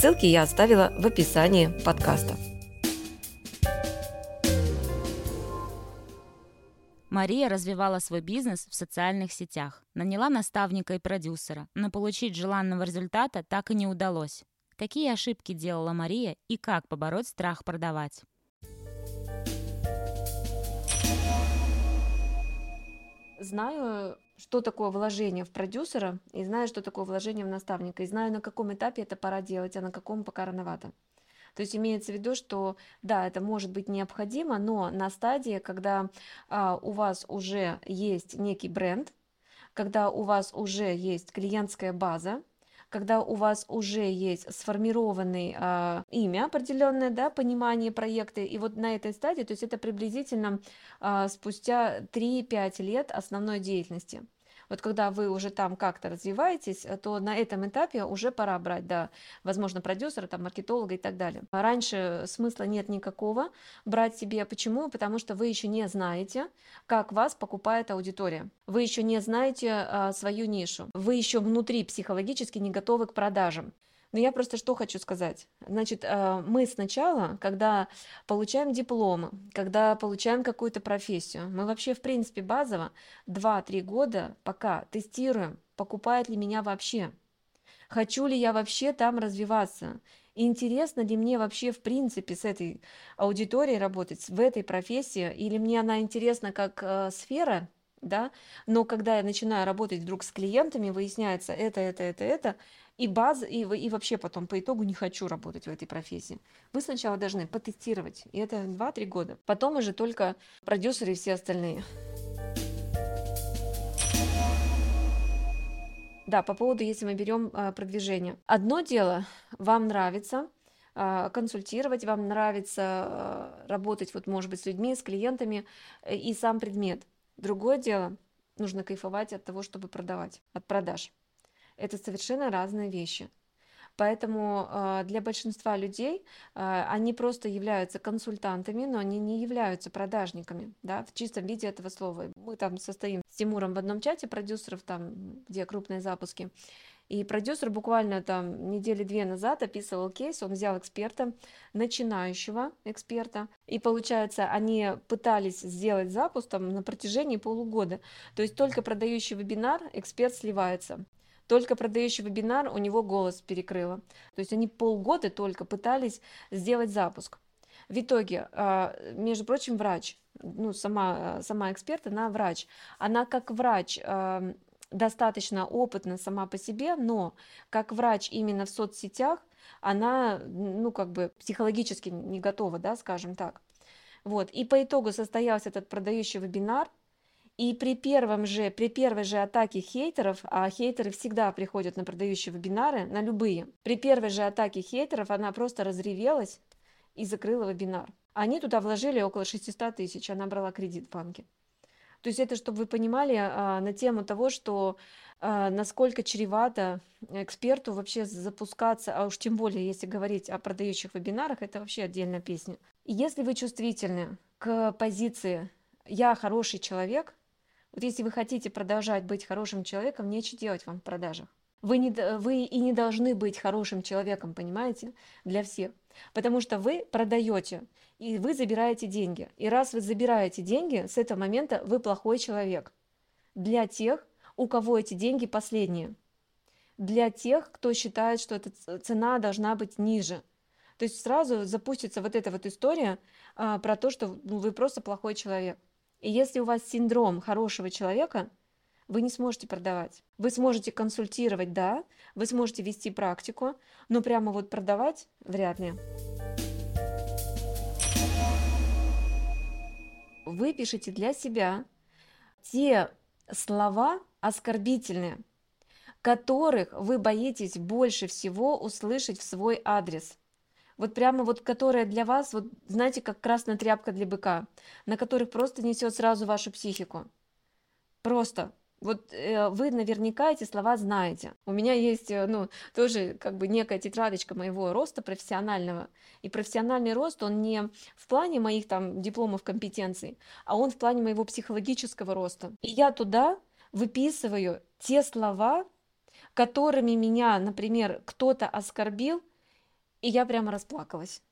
Ссылки я оставила в описании подкаста. Мария развивала свой бизнес в социальных сетях, наняла наставника и продюсера, но получить желанного результата так и не удалось. Какие ошибки делала Мария и как побороть страх продавать? Знаю что такое вложение в продюсера, и знаю, что такое вложение в наставника, и знаю, на каком этапе это пора делать, а на каком пока рановато. То есть имеется в виду, что да, это может быть необходимо, но на стадии, когда а, у вас уже есть некий бренд, когда у вас уже есть клиентская база, когда у вас уже есть сформированное э, имя определенное, да, понимание проекта, и вот на этой стадии, то есть это приблизительно э, спустя 3-5 лет основной деятельности вот когда вы уже там как-то развиваетесь, э, то на этом этапе уже пора брать, да, возможно, продюсера, там, маркетолога и так далее. Раньше смысла нет никакого брать себе. Почему? Потому что вы еще не знаете, как вас покупает аудитория. Вы еще не знаете а, свою нишу. Вы еще внутри психологически не готовы к продажам. Но я просто что хочу сказать. Значит, э, мы сначала, когда получаем дипломы, когда получаем какую-то профессию, мы вообще, в принципе, базово 2-3 года пока тестируем, покупает ли меня вообще, хочу ли я вообще там развиваться, интересно ли мне вообще, в принципе, с этой аудиторией работать, в этой профессии, или мне она интересна как э, сфера, да, но когда я начинаю работать вдруг с клиентами, выясняется это, это, это, это, и база, и, и вообще потом по итогу не хочу работать в этой профессии. Вы сначала должны потестировать, и это 2-3 года. Потом уже только продюсеры и все остальные. Да, по поводу, если мы берем а, продвижение. Одно дело, вам нравится а, консультировать, вам нравится а, работать, вот, может быть, с людьми, с клиентами э, и сам предмет. Другое дело, нужно кайфовать от того, чтобы продавать, от продаж. Это совершенно разные вещи. Поэтому э, для большинства людей э, они просто являются консультантами, но они не являются продажниками, да, в чистом виде этого слова. Мы там состоим с Тимуром в одном чате продюсеров, там, где крупные запуски. И продюсер буквально там недели две назад описывал кейс, он взял эксперта, начинающего эксперта, и получается, они пытались сделать запуск там на протяжении полугода. То есть только продающий вебинар эксперт сливается. Только продающий вебинар у него голос перекрыло. То есть они полгода только пытались сделать запуск. В итоге, а, между прочим, врач, ну, сама, сама эксперт, она врач. Она как врач а, достаточно опытна сама по себе, но как врач именно в соцсетях, она, ну, как бы психологически не готова, да, скажем так. Вот, и по итогу состоялся этот продающий вебинар, и при первом же, при первой же атаке хейтеров, а хейтеры всегда приходят на продающие вебинары, на любые, при первой же атаке хейтеров она просто разревелась и закрыла вебинар. Они туда вложили около 600 тысяч, она брала кредит в банке. То есть это, чтобы вы понимали, а, на тему того, что а, насколько чревато эксперту вообще запускаться, а уж тем более, если говорить о продающих вебинарах, это вообще отдельная песня. И если вы чувствительны к позиции «я хороший человек», вот если вы хотите продолжать быть хорошим человеком, нечего делать вам в продажах. Вы, не, вы и не должны быть хорошим человеком, понимаете, для всех. Потому что вы продаете, и вы забираете деньги. И раз вы забираете деньги, с этого момента вы плохой человек. Для тех, у кого эти деньги последние. Для тех, кто считает, что эта цена должна быть ниже. То есть сразу запустится вот эта вот история а, про то, что ну, вы просто плохой человек. И если у вас синдром хорошего человека, вы не сможете продавать. Вы сможете консультировать, да, вы сможете вести практику, но прямо вот продавать вряд ли. Вы пишете для себя те слова оскорбительные, которых вы боитесь больше всего услышать в свой адрес. вот прямо вот, которая для вас, вот знаете, как красная тряпка для быка, на которых просто несет сразу вашу психику. Просто. Вот э, вы наверняка эти слова знаете. У меня есть, э, ну, тоже как бы некая тетрадочка моего роста профессионального. И профессиональный рост, он не в плане моих там дипломов компетенций, а он в плане моего психологического роста. И я туда выписываю те слова, которыми меня, например, кто-то оскорбил, и я прямо расплакалась.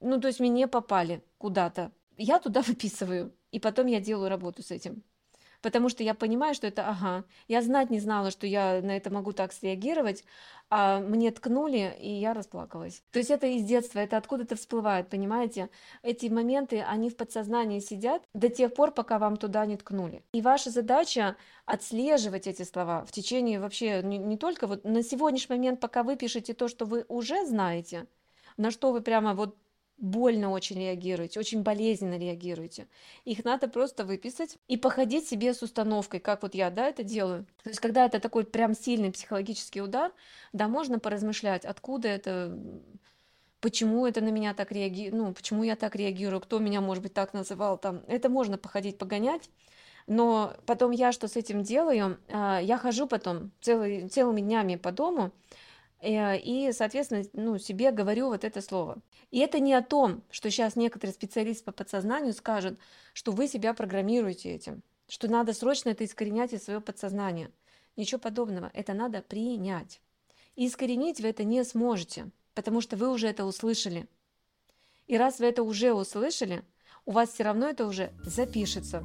Ну, то есть мне попали куда-то. Я туда выписываю, и потом я делаю работу с этим потому что я понимаю, что это, ага, я знать не знала, что я на это могу так среагировать, а мне ткнули, и я расплакалась. То есть это из детства, это откуда-то всплывает, понимаете? Эти моменты, они в подсознании сидят до тех пор, пока вам туда не ткнули. И ваша задача отслеживать эти слова в течение вообще не, не только вот на сегодняшний момент, пока вы пишете то, что вы уже знаете, на что вы прямо вот больно очень реагируете, очень болезненно реагируете. Их надо просто выписать и походить себе с установкой, как вот я, да, это делаю. То есть, когда это такой прям сильный психологический удар, да, можно поразмышлять, откуда это, почему это на меня так реагирует, ну, почему я так реагирую, кто меня, может быть, так называл, там, это можно походить, погонять, но потом я что с этим делаю? А, я хожу потом целый, целыми днями по дому, и, соответственно, ну, себе говорю вот это слово. И это не о том, что сейчас некоторые специалисты по подсознанию скажут, что вы себя программируете этим, что надо срочно это искоренять из своего подсознания. Ничего подобного. Это надо принять. И искоренить вы это не сможете, потому что вы уже это услышали. И раз вы это уже услышали, у вас все равно это уже запишется.